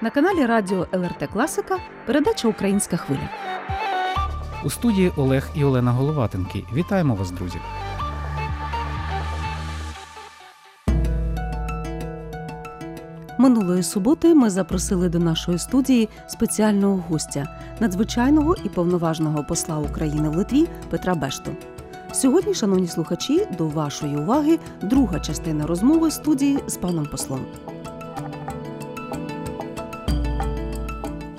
На каналі Радіо ЛРТ Класика передача Українська хвиля. У студії Олег і Олена Головатенки. Вітаємо вас, друзі. Минулої суботи ми запросили до нашої студії спеціального гостя, надзвичайного і повноважного посла України в Литві Петра Бешту. Сьогодні, шановні слухачі, до вашої уваги друга частина розмови студії з паном послом.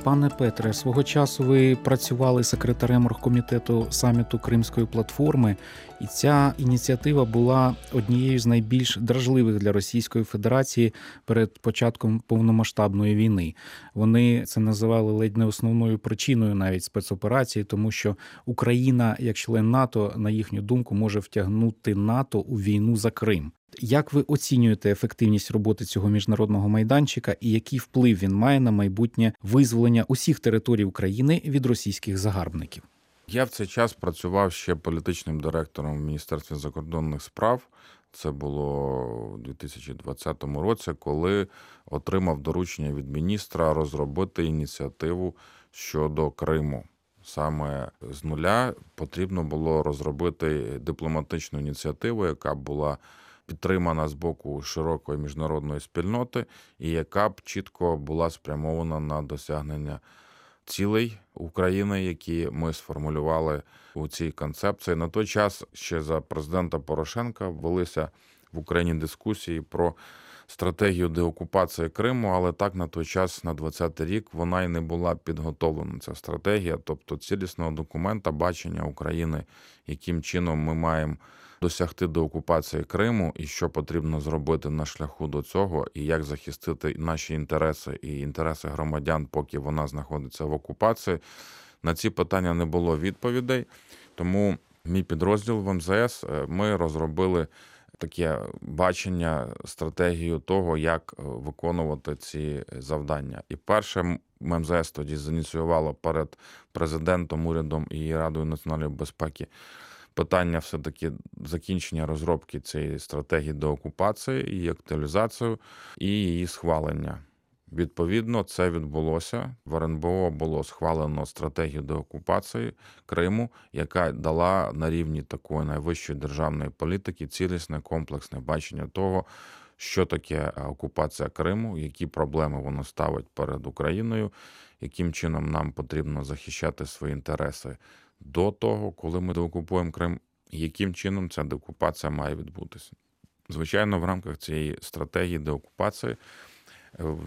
Пане Петре, свого часу ви працювали секретарем оргкомітету саміту Кримської платформи, і ця ініціатива була однією з найбільш дражливих для Російської Федерації перед початком повномасштабної війни. Вони це називали ледь не основною причиною навіть спецоперації, тому що Україна, як член НАТО, на їхню думку, може втягнути НАТО у війну за Крим. Як ви оцінюєте ефективність роботи цього міжнародного майданчика і який вплив він має на майбутнє визволення усіх територій України від російських загарбників? Я в цей час працював ще політичним директором в Міністерстві закордонних справ. Це було у 2020 році, коли отримав доручення від міністра розробити ініціативу щодо Криму. Саме з нуля потрібно було розробити дипломатичну ініціативу, яка була підтримана з боку широкої міжнародної спільноти, і яка б чітко була спрямована на досягнення цілей України, які ми сформулювали у цій концепції. На той час ще за президента Порошенка велися в Україні дискусії про стратегію деокупації Криму, але так на той час, на 20-й рік, вона й не була підготовлена. Ця стратегія, тобто цілісного документа, бачення України, яким чином ми маємо досягти деокупації Криму, і що потрібно зробити на шляху до цього, і як захистити наші інтереси і інтереси громадян, поки вона знаходиться в окупації. На ці питання не було відповідей. Тому мій підрозділ в МЗС ми розробили таке бачення, стратегію того, як виконувати ці завдання. І перше МЗС тоді зініціювало перед президентом, урядом і Радою національної безпеки питання все-таки закінчення розробки цієї стратегії деокупації, її актуалізацію і її схвалення. Відповідно, це відбулося. В РНБО було схвалено стратегію деокупації Криму, яка дала на рівні такої найвищої державної політики цілісне комплексне бачення того, що таке окупація Криму, які проблеми воно ставить перед Україною, яким чином нам потрібно захищати свої інтереси до того, коли ми деокупуємо Крим, яким чином ця деокупація має відбутися. Звичайно, в рамках цієї стратегії деокупації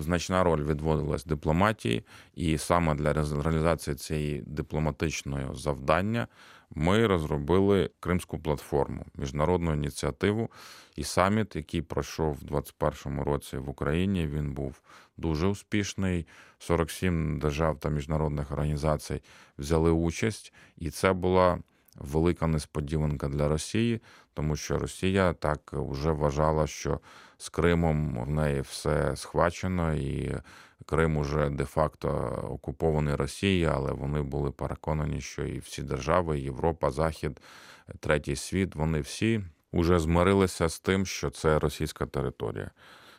значна роль відводилась дипломатії, і саме для реалізації цієї дипломатичного завдання ми розробили Кримську платформу, міжнародну ініціативу і саміт, який пройшов в 2021 році в Україні. Він був дуже успішний. 47 держав та міжнародних організацій взяли участь, і це була велика несподіванка для Росії, тому що Росія так вже вважала, що з Кримом в неї все схвачено, і Крим уже де-факто окупований Росією, але вони були переконані, що і всі держави, Європа, Захід, третій світ, вони всі вже змирилися з тим, що це російська територія.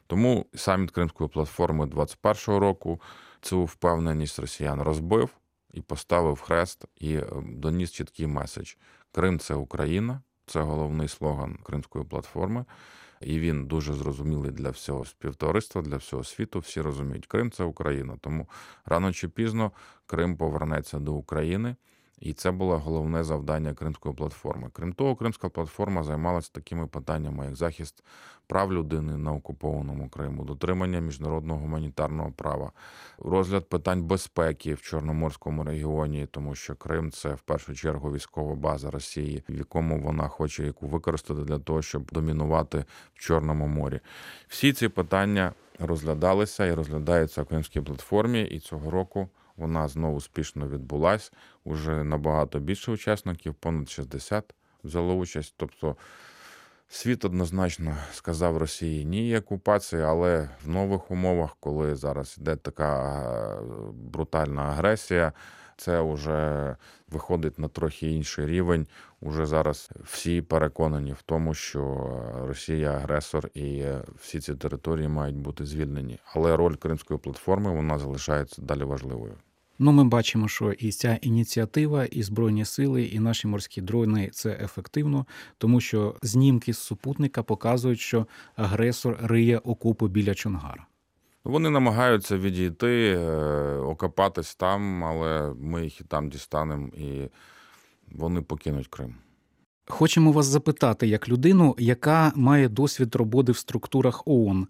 Тому саміт Кримської платформи 21-го року цю впевненість росіян розбив і поставив хрест і доніс чіткий меседж: Крим це Україна, це головний слоган Кримської платформи. І він дуже зрозумілий для всього співтовариства, для всього світу. Всі розуміють, Крим це Україна. Тому рано чи пізно Крим повернеться до України. І це було головне завдання Кримської платформи. Крім того, Кримська платформа займалася такими питаннями, як захист прав людини на окупованому Криму, дотримання міжнародного гуманітарного права, розгляд питань безпеки в Чорноморському регіоні, тому що Крим це в першу чергу військова база Росії, в якому вона хоче яку використати для того, щоб домінувати в Чорному морі. Всі ці питання розглядалися і розглядаються в Кримській платформі, і цього року. Вона знову успішно відбулась. Уже набагато більше учасників, понад 60 взяло участь. Тобто світ однозначно сказав Росії ні окупації, але в нових умовах, коли зараз йде така брутальна агресія, це вже виходить на трохи інший рівень. Уже зараз всі переконані в тому, що Росія агресор і всі ці території мають бути звільнені. Але роль Кримської платформи вона залишається далі важливою. Ну, ми бачимо, що і ця ініціатива, і збройні сили, і наші морські дрони це ефективно, тому що знімки з супутника показують, що агресор риє окопи біля Чонгара. Вони намагаються відійти, е, окопатись там, але ми їх і там дістанемо, і вони покинуть Крим. Хочемо вас запитати, як людину, яка має досвід роботи в структурах ООН,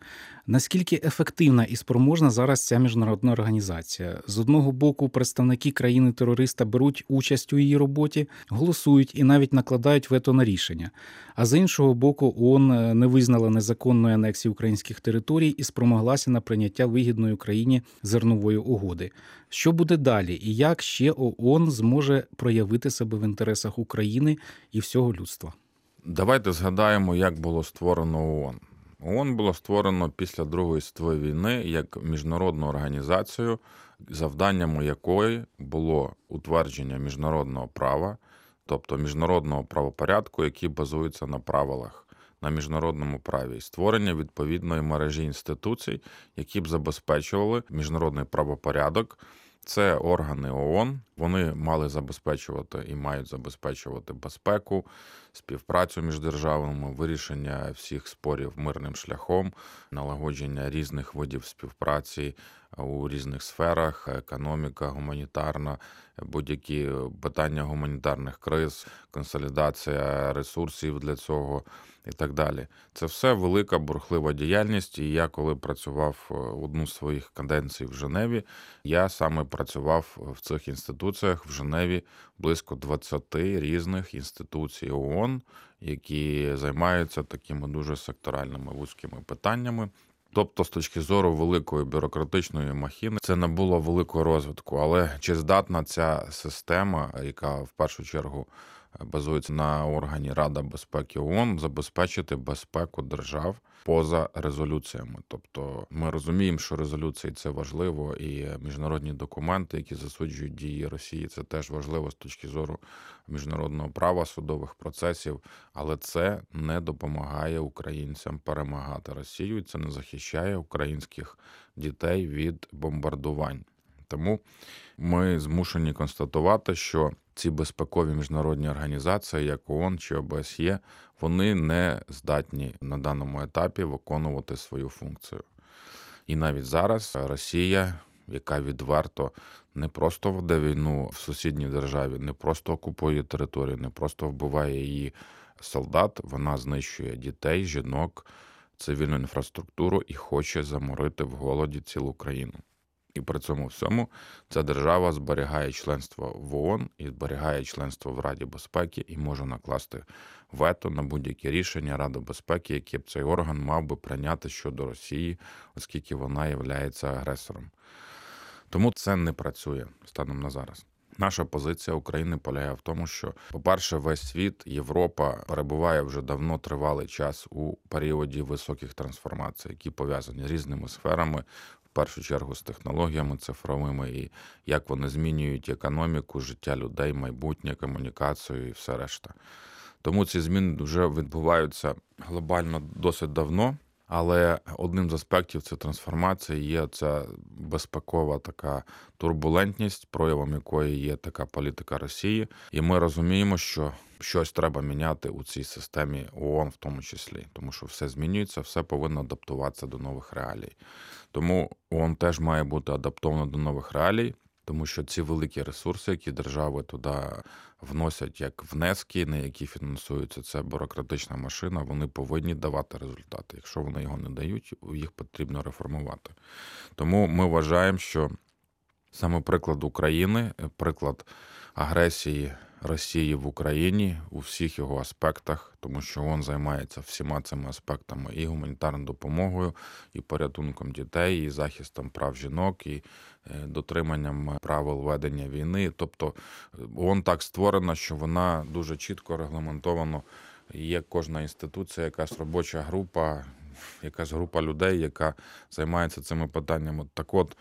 наскільки ефективна і спроможна зараз ця міжнародна організація? З одного боку, представники країни-терориста беруть участь у її роботі, голосують і навіть накладають вето на рішення. А з іншого боку, ООН не визнала незаконної анексії українських територій і спромоглася на прийняття вигідної Україні зернової угоди. Що буде далі, і як ще ООН зможе проявити себе в інтересах України і всього людства? Давайте згадаємо, як було створено ООН. ООН було створено після Другої світової війни як міжнародну організацію, завданням якої було утвердження міжнародного права, тобто міжнародного правопорядку, який базується на правилах. На міжнародному праві і створення відповідної мережі інституцій, які б забезпечували міжнародний правопорядок. Це органи ООН. Вони мали забезпечувати і мають забезпечувати безпеку, співпрацю між державами, вирішення всіх спорів мирним шляхом, налагодження різних видів співпраці у різних сферах: економіка, гуманітарна, будь-які питання гуманітарних криз, консолідація ресурсів для цього і так далі. Це все велика бурхлива діяльність. І я, коли працював одну з своїх каденцій в Женеві, я саме працював в цих інституціях в Женеві близько 20 різних інституцій ООН, які займаються такими дуже секторальними вузькими питаннями. Тобто, з точки зору великої бюрократичної махіни, це не було великого розвитку. Але чи здатна ця система, яка в першу чергу базується на органі Рада безпеки ООН, забезпечити безпеку держав поза резолюціями? Тобто, ми розуміємо, що резолюції це важливо, і міжнародні документи, які засуджують дії Росії, це теж важливо з точки зору міжнародного права, судових процесів, але це не допомагає українцям перемагати Росію, і це не захищає українських дітей від бомбардувань. Тому ми змушені констатувати, що ці безпекові міжнародні організації, як ООН чи ОБСЄ, вони не здатні на даному етапі виконувати свою функцію. І навіть зараз Росія, яка відверто не просто веде війну в сусідній державі, не просто окупує територію, не просто вбиває її солдат, вона знищує дітей, жінок, цивільну інфраструктуру і хоче заморити в голоді цілу країну. І при цьому всьому ця держава зберігає членство в ООН і зберігає членство в Раді безпеки і може накласти вето на будь-які рішення Ради безпеки, які б цей орган мав би прийняти щодо Росії, оскільки вона є агресором. Тому це не працює станом на зараз. Наша позиція України полягає в тому, що, по-перше, весь світ, Європа перебуває вже давно тривалий час у періоді високих трансформацій, які пов'язані з різними сферами, першу чергу з технологіями цифровими, і як вони змінюють економіку, життя людей, майбутнє, комунікацію і все решта. Тому ці зміни вже відбуваються глобально досить давно. Але одним з аспектів цієї трансформації є ця безпекова така турбулентність, проявом якої є така політика Росії, і ми розуміємо, що щось треба міняти у цій системі ООН в тому числі, тому що все змінюється, все повинно адаптуватися до нових реалій. Тому ООН теж має бути адаптовано до нових реалій, тому що ці великі ресурси, які держави туди вносять як внески, на які фінансуються ця бюрократична машина, вони повинні давати результати. Якщо вони його не дають, їх потрібно реформувати. Тому ми вважаємо, що саме приклад України, приклад агресії. Росії в Україні у всіх його аспектах, тому що він займається всіма цими аспектами і гуманітарною допомогою, і порятунком дітей, і захистом прав жінок, і е, дотриманням правил ведення війни. Тобто ООН так створена, що вона дуже чітко регламентовано. Є кожна інституція, якась робоча група, якась група людей, яка займається цими питаннями. Так от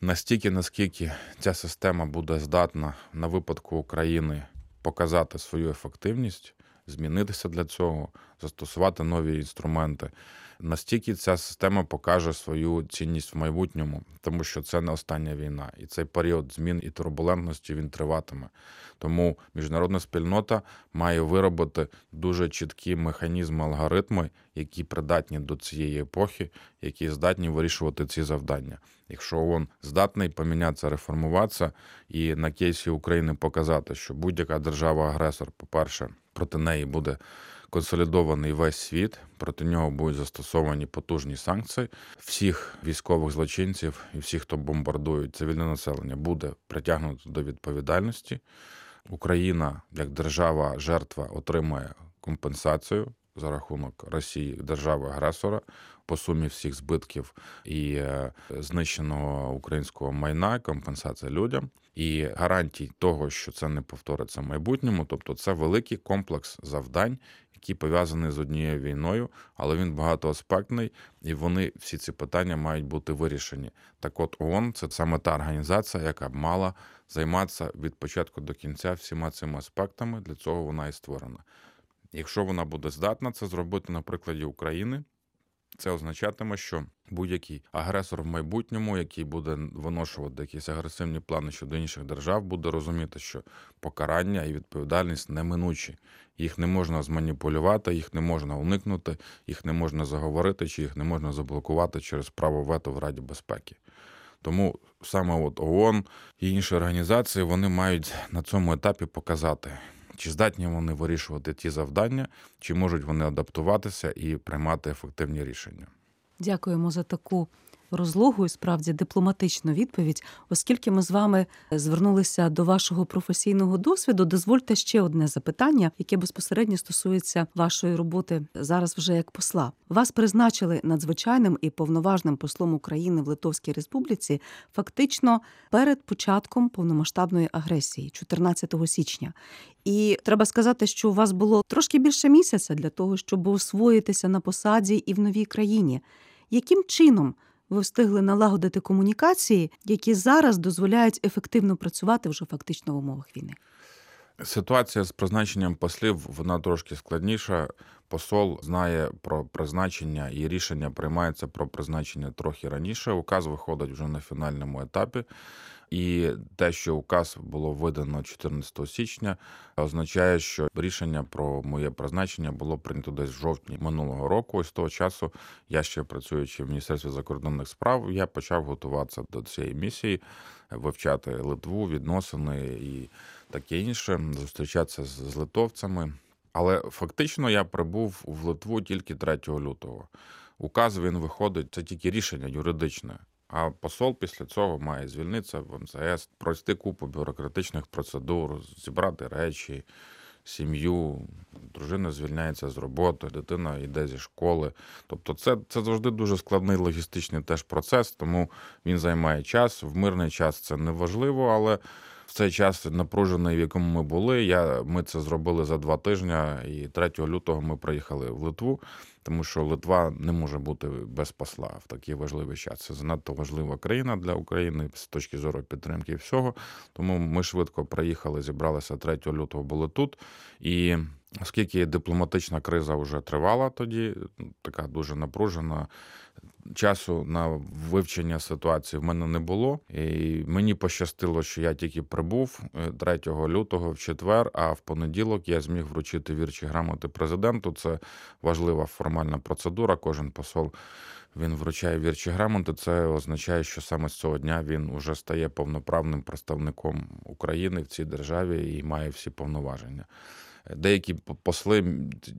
настільки, наскільки ця система буде здатна на випадку України показати свою ефективність, змінитися для цього, застосувати нові інструменти. Настільки ця система покаже свою цінність в майбутньому, тому що це не остання війна, і цей період змін і турбулентності він триватиме. Тому міжнародна спільнота має виробити дуже чіткі механізми, алгоритми, які придатні до цієї епохи, які здатні вирішувати ці завдання. Якщо ООН здатний помінятися, реформуватися і на кейсі України показати, що будь-яка держава-агресор, по-перше, проти неї буде консолідований весь світ, проти нього будуть застосовані потужні санкції. Всіх військових злочинців і всіх, хто бомбардують цивільне населення, буде притягнуто до відповідальності. Україна як держава жертва отримає компенсацію за рахунок Росії держави-агресора по сумі всіх збитків і е, знищеного українського майна, компенсація людям і гарантій того, що це не повториться в майбутньому. Тобто, це великий комплекс завдань, які пов'язані з однією війною, але він багатоаспектний, і вони всі ці питання мають бути вирішені. Так, от ООН – це саме та організація, яка б мала займатися від початку до кінця всіма цими аспектами. Для цього вона і створена. Якщо вона буде здатна це зробити на прикладі України, це означатиме, що будь-який агресор в майбутньому, який буде виношувати якісь агресивні плани щодо інших держав, буде розуміти, що покарання і відповідальність неминучі. Їх не можна зманіпулювати, їх не можна уникнути, їх не можна заговорити, чи їх не можна заблокувати через право вето в Раді безпеки. Тому саме от ООН і інші організації вони мають на цьому етапі показати, чи здатні вони вирішувати ті завдання, чи можуть вони адаптуватися і приймати ефективні рішення. Дякуємо за таку розлогу і справді дипломатичну відповідь. Оскільки ми з вами звернулися до вашого професійного досвіду, дозвольте ще одне запитання, яке безпосередньо стосується вашої роботи зараз вже як посла. Вас призначили надзвичайним і повноважним послом України в Литовській Республіці фактично перед початком повномасштабної агресії, 14 січня. І треба сказати, що у вас було трошки більше місяця для того, щоб освоїтися на посаді і в новій країні. Яким чином ви встигли налагодити комунікації, які зараз дозволяють ефективно працювати вже фактично в умовах війни? Ситуація з призначенням послів вона трошки складніша. Посол знає про призначення і рішення приймається про призначення трохи раніше. Указ виходить вже на фінальному етапі. І те, що указ було видано 14 січня, означає, що рішення про моє призначення було прийнято десь в жовтні минулого року. І з того часу я ще працюючи в міністерстві закордонних справ, я почав готуватися до цієї місії, вивчати Литву, відносини і таке інше, зустрічатися з литовцями. Але фактично я прибув в Литву тільки 3 лютого. Указ він виходить, це тільки рішення юридичне. А посол після цього має звільнитися в МЗС, пройти купу бюрократичних процедур, зібрати речі, сім'ю. Дружина звільняється з роботи, дитина йде зі школи. Тобто, це це завжди дуже складний логістичний теж процес, тому він займає час. В мирний час це не важливо, але цей час напружений, в якому ми були. Я, Ми це зробили за два тижні, і 3 лютого ми приїхали в Литву, тому що Литва не може бути без посла в такий важливий час. Це занадто важлива країна для України з точки зору підтримки і всього. Тому ми швидко приїхали, зібралися 3 лютого, були тут. І оскільки дипломатична криза вже тривала тоді, така дуже напружена часу на вивчення ситуації в мене не було. І Мені пощастило, що я тільки прибув 3 е, лютого в четвер, а в понеділок я зміг вручити вірчі грамоти президенту. Це важлива формальна процедура. Кожен посол. Він вручає вірчі грамоти. Це означає, що саме з цього дня він уже стає повноправним представником України в цій державі і має всі повноваження. Деякі посли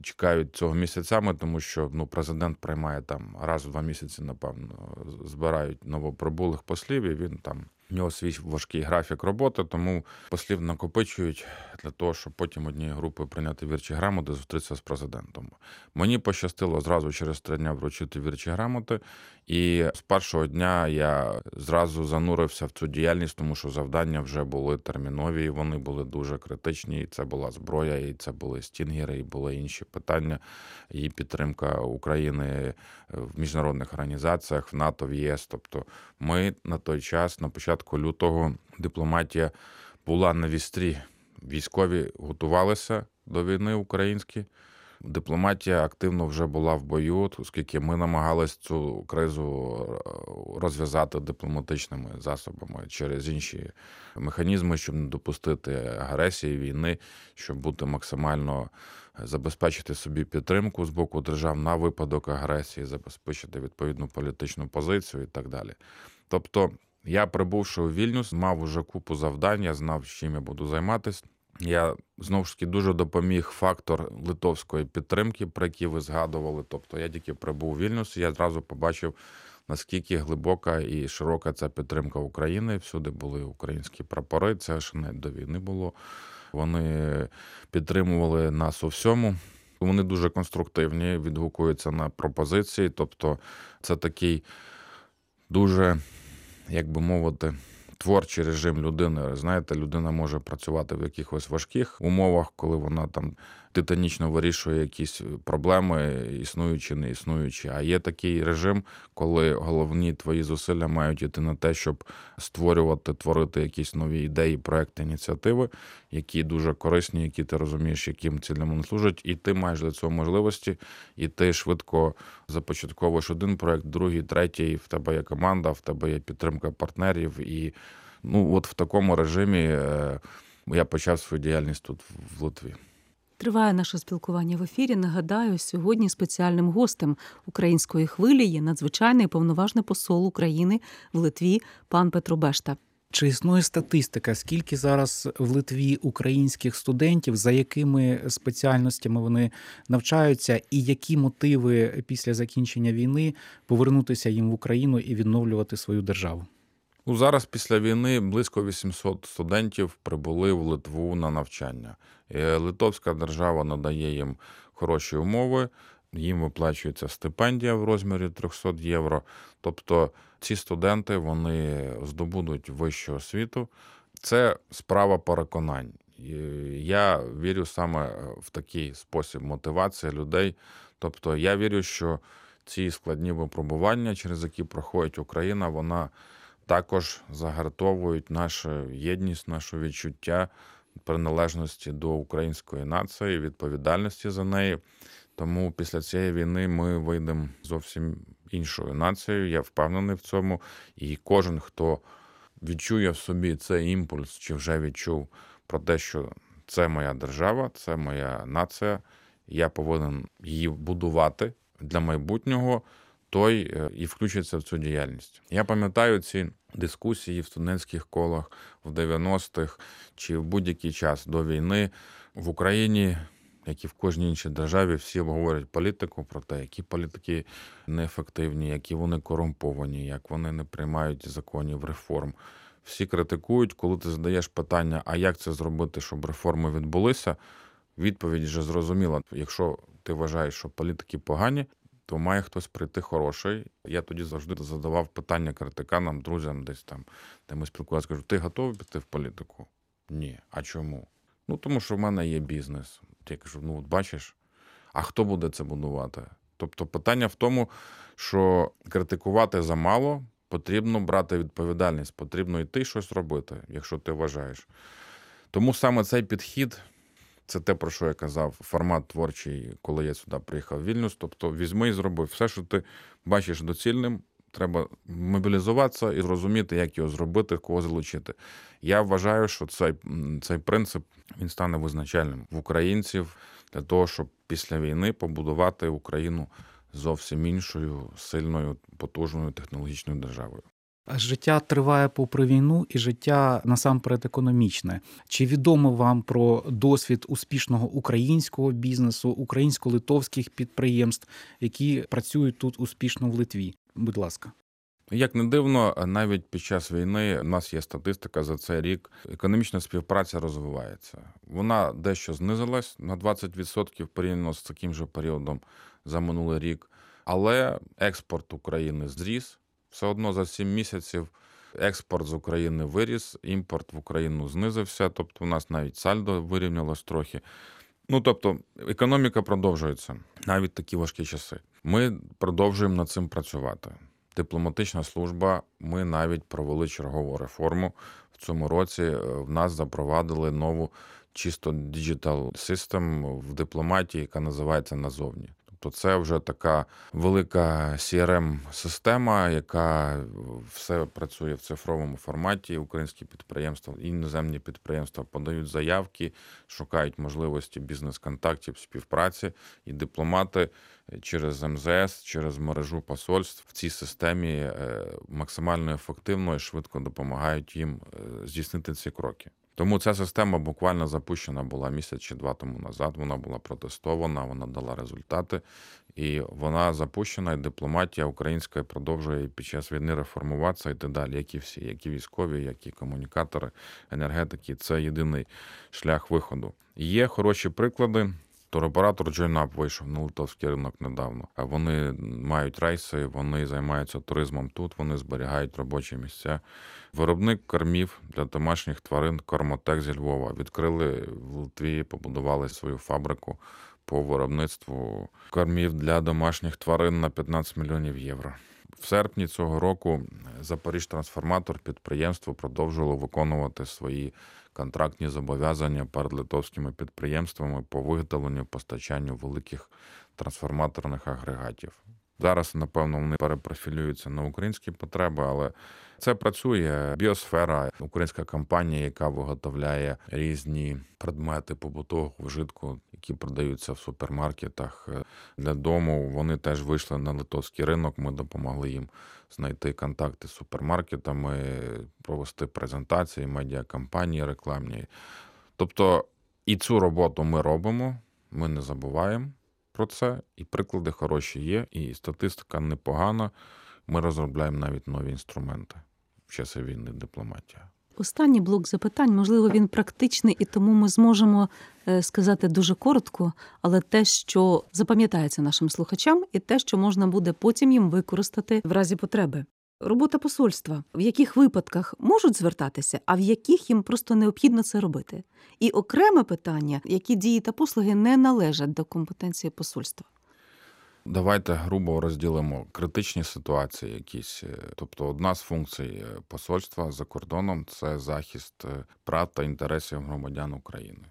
чекають цього місяцями, тому що ну, президент приймає там раз в два місяці, напевно, збирають новоприбулих послів, і він там В нього свій важкий графік роботи, тому послів накопичують для того, щоб потім однією групою прийняти вірчі грамоти, зустрітися з президентом. Мені пощастило зразу через три дня вручити вірчі грамоти, і з першого дня я зразу занурився в цю діяльність, тому що завдання вже були термінові, і вони були дуже критичні. І це була зброя, і це були стінгери, і були інші питання. І підтримка України в міжнародних організаціях, в НАТО, в ЄС. Тобто, ми на той час, на початку лютого, дипломатія була на вістрі. Військові готувалися до війни українські. Дипломатія активно вже була в бою, оскільки ми намагалися цю кризу е, розв'язати дипломатичними засобами через інші механізми, щоб не допустити агресії, війни, щоб бути максимально забезпечити собі підтримку з боку держав на випадок агресії, забезпечити відповідну політичну позицію і так далі. Тобто, я прибувши у Вільнюс, мав уже купу завдань, я знав, чим я буду займатися. Я знову ж таки дуже допоміг фактор литовської підтримки, про який ви згадували. Тобто я тільки прибув у Вільнюс, і я зразу побачив, наскільки глибока і широка ця підтримка України. Всюди були українські прапори. Це ще не до війни було. Вони підтримували нас у всьому. Вони дуже конструктивні, відгукуються на пропозиції. Тобто, це такий дуже, як би мовити, творчий режим людини. Знаєте, людина може працювати в якихось важких умовах, коли вона там титанічно вирішує якісь проблеми, існуючі, не існуючі. А є такий режим, коли головні твої зусилля мають іти на те, щоб створювати, творити якісь нові ідеї, проекти, ініціативи, які дуже корисні, які ти розумієш, яким цілям вони служать, і ти маєш для цього можливості, і ти швидко започатковуєш один проект, другий, третій. В тебе є команда, в тебе є підтримка партнерів. І ну, от в такому режимі е, я почав свою діяльність тут в Литві. Триває наше спілкування в ефірі. Нагадаю, сьогодні спеціальним гостем української хвилі є надзвичайний повноважний посол України в Литві пан Петро Бешта. Чи існує статистика, скільки зараз в Литві українських студентів, за якими спеціальностями вони навчаються, і які мотиви після закінчення війни повернутися їм в Україну і відновлювати свою державу? Ну, зараз після війни близько 800 студентів прибули в Литву на навчання. Е, Литовська держава надає їм хороші умови, їм виплачується стипендія в розмірі 300 євро. Тобто ці студенти вони здобудуть вищу освіту. Це справа переконань. Я вірю саме в такий спосіб мотивації людей. Тобто, я вірю, що ці складні випробування, через які проходить Україна, вона також загартовують нашу єдність, наше відчуття приналежності до української нації, відповідальності за неї. Тому після цієї війни ми вийдемо зовсім іншою нацією. Я впевнений в цьому. І кожен, хто відчує в собі цей імпульс, чи вже відчув про те, що це моя держава, це моя нація, я повинен її будувати для майбутнього той е, і включиться в цю діяльність. Я пам'ятаю ці дискусії в студентських колах в 90-х чи в будь-який час до війни в Україні. Як і в кожній іншій державі, всі говорять політику про те, які політики неефективні, які вони корумповані, як вони не приймають законів реформ. Всі критикують, коли ти задаєш питання, а як це зробити, щоб реформи відбулися? Відповідь вже зрозуміла. Якщо ти вважаєш, що політики погані, то має хтось прийти хороший. Я тоді завжди задавав питання критиканам, друзям, десь там, де ми спілкувалися, кажу, ти готовий піти в політику? Ні. А чому? Ну тому що в мене є бізнес. Я кажу, ну от бачиш, а хто буде це будувати? Тобто питання в тому, що критикувати замало, потрібно брати відповідальність, потрібно йти щось робити, якщо ти вважаєш. Тому саме цей підхід. Це те, про що я казав, формат творчий, коли я сюди приїхав в Вільнюс. Тобто візьми і зроби все, що ти бачиш доцільним. Треба мобілізуватися і зрозуміти, як його зробити, кого залучити. Я вважаю, що цей цей принцип він стане визначальним в українців для того, щоб після війни побудувати Україну зовсім іншою, сильною, потужною технологічною державою. Життя триває попри війну, і життя насамперед економічне. Чи відомо вам про досвід успішного українського бізнесу, українсько-литовських підприємств, які працюють тут успішно в Литві? Будь ласка. Як не дивно, навіть під час війни у нас є статистика за цей рік. Економічна співпраця розвивається. Вона дещо знизилась на 20% порівняно з таким же періодом за минулий рік. Але експорт України зріс все одно за 7 місяців. Експорт з України виріс, імпорт в Україну знизився, тобто у нас навіть сальдо вирівнялось трохи. Ну тобто, економіка продовжується навіть такі важкі часи. Ми продовжуємо над цим працювати. Дипломатична служба. Ми навіть провели чергову реформу в цьому році. е, В нас запровадили нову чисто digital system в дипломатії, яка називається назовні. Тобто, це вже така велика crm система яка все працює в цифровому форматі. Українські підприємства іноземні підприємства подають заявки, шукають можливості бізнес-контактів, співпраці, і дипломати через МЗС, через мережу посольств в цій системі е, максимально ефективно і швидко допомагають їм е, здійснити ці кроки. Тому ця система буквально запущена була місяць чи два тому назад. Вона була протестована, вона дала результати, і вона запущена. І дипломатія українська продовжує під час війни реформуватися йти далі, як і всі, як і військові, як і комунікатори, енергетики. Це єдиний шлях виходу. Є хороші приклади. Туроператор JoinUp вийшов на литовський ринок недавно. Вони мають рейси, вони займаються туризмом тут, вони зберігають робочі місця. Виробник кормів для домашніх тварин Кормотек зі Львова відкрили в Литві, побудували свою фабрику по виробництву кормів для домашніх тварин на 15 мільйонів євро. В серпні цього року Запоріжтрансформатор підприємство продовжило виконувати свої контрактні зобов'язання перед литовськими підприємствами по виготовленню постачанню великих трансформаторних агрегатів. Зараз, напевно, вони перепрофілюються на українські потреби, але це працює. Біосфера, українська компанія, яка виготовляє різні предмети побутового вжитку, які продаються в супермаркетах для дому. Вони теж вийшли на литовський ринок. Ми допомогли їм знайти контакти з супермаркетами, провести презентації, медіакампанії рекламні. Тобто і цю роботу ми робимо, ми не забуваємо про це, і приклади хороші є, і статистика непогана. Ми розробляємо навіть нові інструменти в часи війни, дипломатія. Останній блок запитань, можливо, він практичний, і тому ми зможемо е, сказати дуже коротко, але те, що запам'ятається нашим слухачам, і те, що можна буде потім їм використати в разі потреби. Робота посольства, в яких випадках можуть звертатися, а в яких їм просто необхідно це робити. І окреме питання, які дії та послуги не належать до компетенції посольства. Давайте грубо розділимо критичні ситуації, якісь. Тобто, одна з функцій посольства за кордоном це захист прав та інтересів громадян України.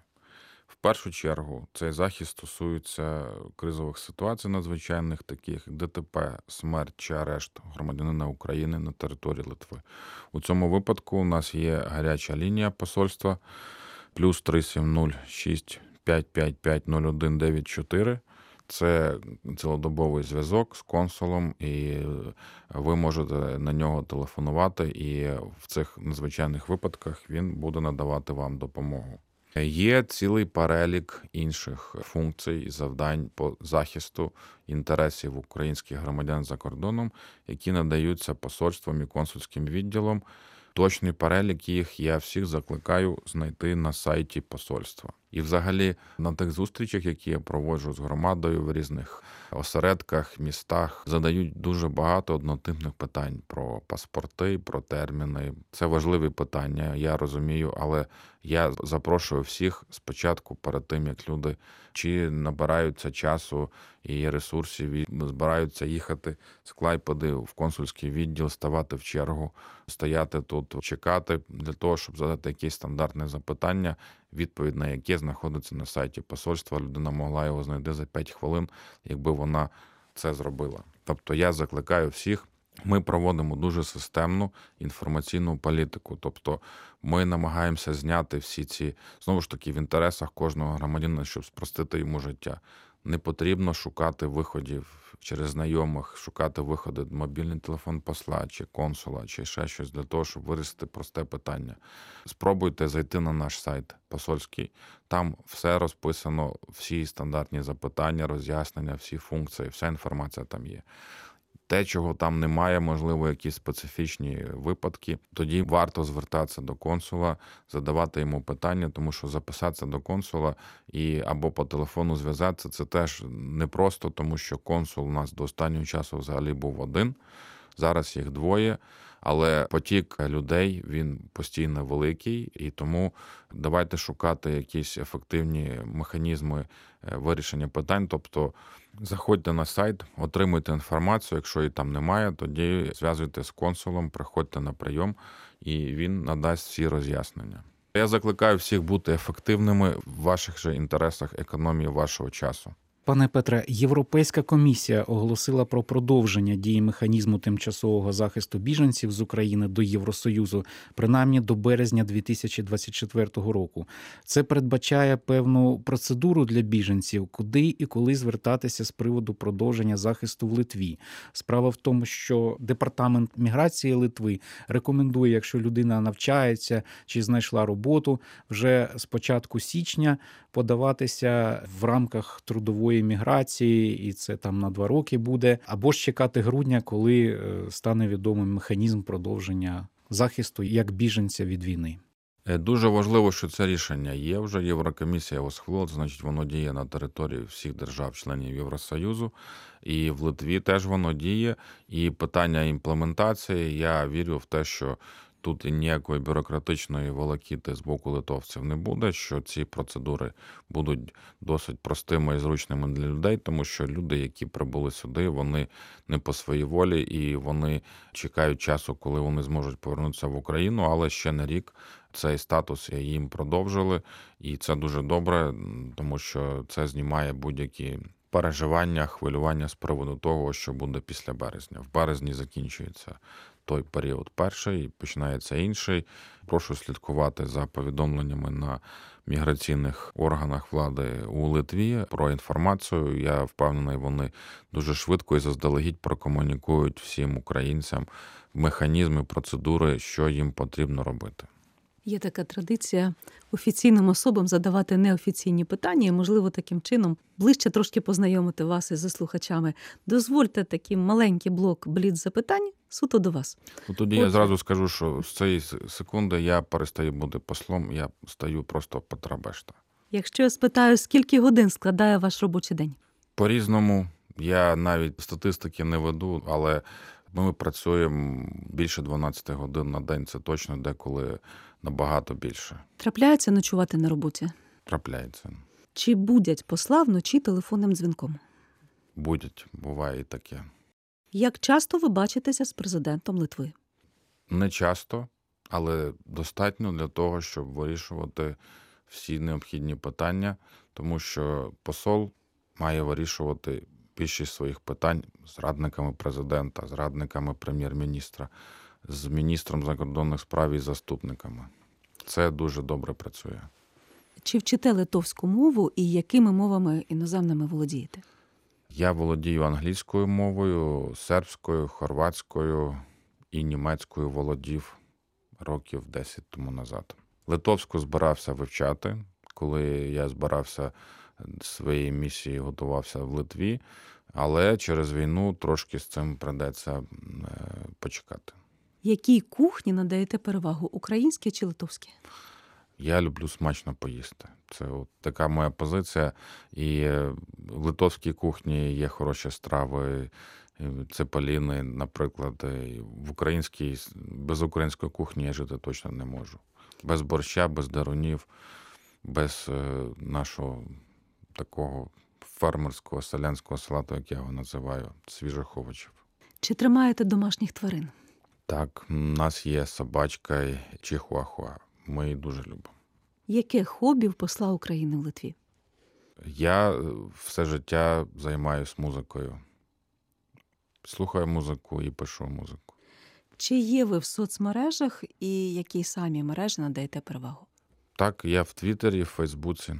В першу чергу цей захист стосується кризових ситуацій надзвичайних, таких ДТП, смерть чи арешт громадянина України на території Литви. У цьому випадку у нас є гаряча лінія посольства плюс 370 555 0194. Це цілодобовий зв'язок з консулом, і ви можете на нього телефонувати, і в цих надзвичайних випадках він буде надавати вам допомогу. Є цілий перелік інших функцій і завдань по захисту інтересів українських громадян за кордоном, які надаються посольством і консульським відділом. Точний перелік їх я всіх закликаю знайти на сайті посольства. І, взагалі, на тих зустрічах, які я проводжу з громадою в різних осередках, містах, задають дуже багато однотипних питань про паспорти, про терміни. Це важливі питання, я розумію, але я запрошую всіх спочатку, перед тим як люди чи набираються часу і ресурсів, і збираються їхати з Клайпеди в консульський відділ, ставати в чергу, стояти тут, чекати для того, щоб задати якесь стандартне запитання, відповідь на яке знаходиться на сайті посольства. Людина могла його знайти за 5 хвилин, якби вона це зробила. Тобто я закликаю всіх. Ми проводимо дуже системну інформаційну політику. Тобто ми намагаємося зняти всі ці знову ж таки в інтересах кожного громадянина, щоб спростити йому життя. Не потрібно шукати виходів через знайомих, шукати виходи мобільний телефон посла чи консула, чи ще щось для того, щоб вирішити просте питання. Спробуйте зайти на наш сайт посольський. Там все розписано, всі стандартні запитання, роз'яснення, всі функції, вся інформація там є. Те, чого там немає, можливо, якісь специфічні випадки. Тоді варто звертатися до консула, задавати йому питання, тому що записатися до консула і або по телефону зв'язатися це теж непросто, тому що консул у нас до останнього часу взагалі був один. Зараз їх двоє, але потік людей він постійно великий, і тому давайте шукати якісь ефективні механізми е, вирішення питань. Тобто заходьте на сайт, отримуйте інформацію. Якщо її там немає, тоді зв'язуйте з консулом, приходьте на прийом, і він надасть всі роз'яснення. Я закликаю всіх бути ефективними в ваших же інтересах економії вашого часу. Пане Петре, Європейська комісія оголосила про продовження дії механізму тимчасового захисту біженців з України до Євросоюзу, принаймні до березня 2024 року. Це передбачає певну процедуру для біженців, куди і коли звертатися з приводу продовження захисту в Литві. Справа в тому, що департамент міграції Литви рекомендує, якщо людина навчається чи знайшла роботу, вже з початку січня подаватися в рамках трудової міграції, і це там на два роки буде, або ж чекати грудня, коли е, стане відомим механізм продовження захисту як біженця від війни. Е, Дуже важливо, що це рішення є. Вже Єврокомісія його схвалила, значить, воно діє на території всіх держав-членів Євросоюзу, і в Литві теж воно діє. І питання імплементації, я вірю в те, що тут ніякої бюрократичної волокіти з боку литовців не буде, що ці процедури будуть досить простими і зручними для людей, тому що люди, які прибули сюди, вони не по своїй волі і вони чекають часу, коли вони зможуть повернутися в Україну, але ще не рік цей статус їм продовжили, і це дуже добре, тому що це знімає будь-які переживання, хвилювання з приводу того, що буде після березня. В березні закінчується той період перший, починається інший. Прошу слідкувати за повідомленнями на міграційних органах влади у Литві про інформацію. Я впевнений, вони дуже швидко і заздалегідь прокомунікують всім українцям механізми, процедури, що їм потрібно робити. Є така традиція офіційним особам задавати неофіційні питання, і, можливо, таким чином ближче трошки познайомити вас із слухачами. Дозвольте такий маленький блок бліц запитань суто до вас. Ну, тоді Отже. я зразу скажу, що з цієї секунди я перестаю бути послом, я стаю просто Петра Бешта. Якщо я спитаю, скільки годин складає ваш робочий день? По-різному я навіть статистики не веду, але ми працюємо більше 12 годин на день. Це точно деколи набагато більше. Трапляється ночувати на роботі? Трапляється. Чи будять посла вночі телефонним дзвінком? Будуть, буває і таке. Як часто ви бачитеся з президентом Литви? Не часто, але достатньо для того, щоб вирішувати всі необхідні питання, тому що посол має вирішувати більшість своїх питань з радниками президента, з радниками прем'єр-міністра, з міністром закордонних справ і заступниками. Це дуже добре працює. Чи вчите литовську мову і якими мовами іноземними володієте? Я володію англійською мовою, сербською, хорватською і німецькою володів років 10 тому назад. Литовську збирався вивчати, коли я збирався своєї місії, готувався в Литві, але через війну трошки з цим придеться е, почекати. Якій кухні надаєте перевагу українській чи литовській? Я люблю смачно поїсти. Це от така моя позиція. І е, в литовській кухні є хороші страви, цепаліни, наприклад. В українській без української кухні я жити точно не можу. Без борща, без дарунів, без е, нашого такого фермерського селянського салату, як я його називаю, свіжих овочів. Чи тримаєте домашніх тварин? Так, у нас є собачка чихуахуа. Ми її дуже любимо. Яке хобі в посла України в Литві? Я е, все життя займаюся музикою. Слухаю музику і пишу музику. Чи є ви в соцмережах і які самі мережі надаєте перевагу? Так, я в Твіттері, в Фейсбуці.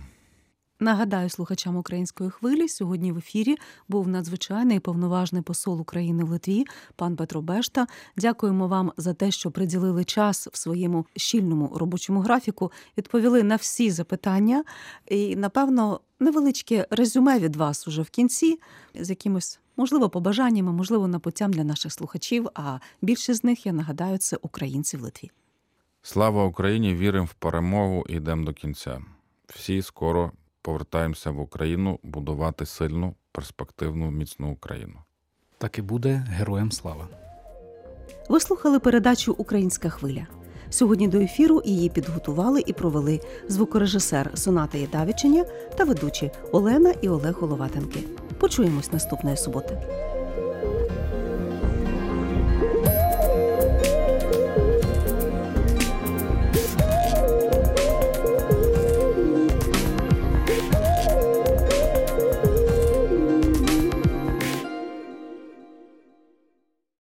Нагадаю слухачам української хвилі. Сьогодні в ефірі був надзвичайний повноважний посол України в Литві, пан Петро Бешта. Дякуємо вам за те, що приділили час в своєму щільному робочому графіку, відповіли на всі запитання. І, напевно, невеличке резюме від вас уже в кінці з якимось можливо, побажаннями, можливо, напуттям для наших слухачів. А більшість з них, я нагадаю, це українці в Литві. Слава Україні! Віримо в перемогу і йдемо до кінця. Всі скоро повертаємося в Україну будувати сильну, перспективну, міцну Україну. Так і буде героям слава. Ви слухали передачу Українська хвиля. Сьогодні до ефіру її підготували і провели звукорежисер Соната Єдавічення та ведучі Олена і Олег Головатенки. Почуємось наступної суботи.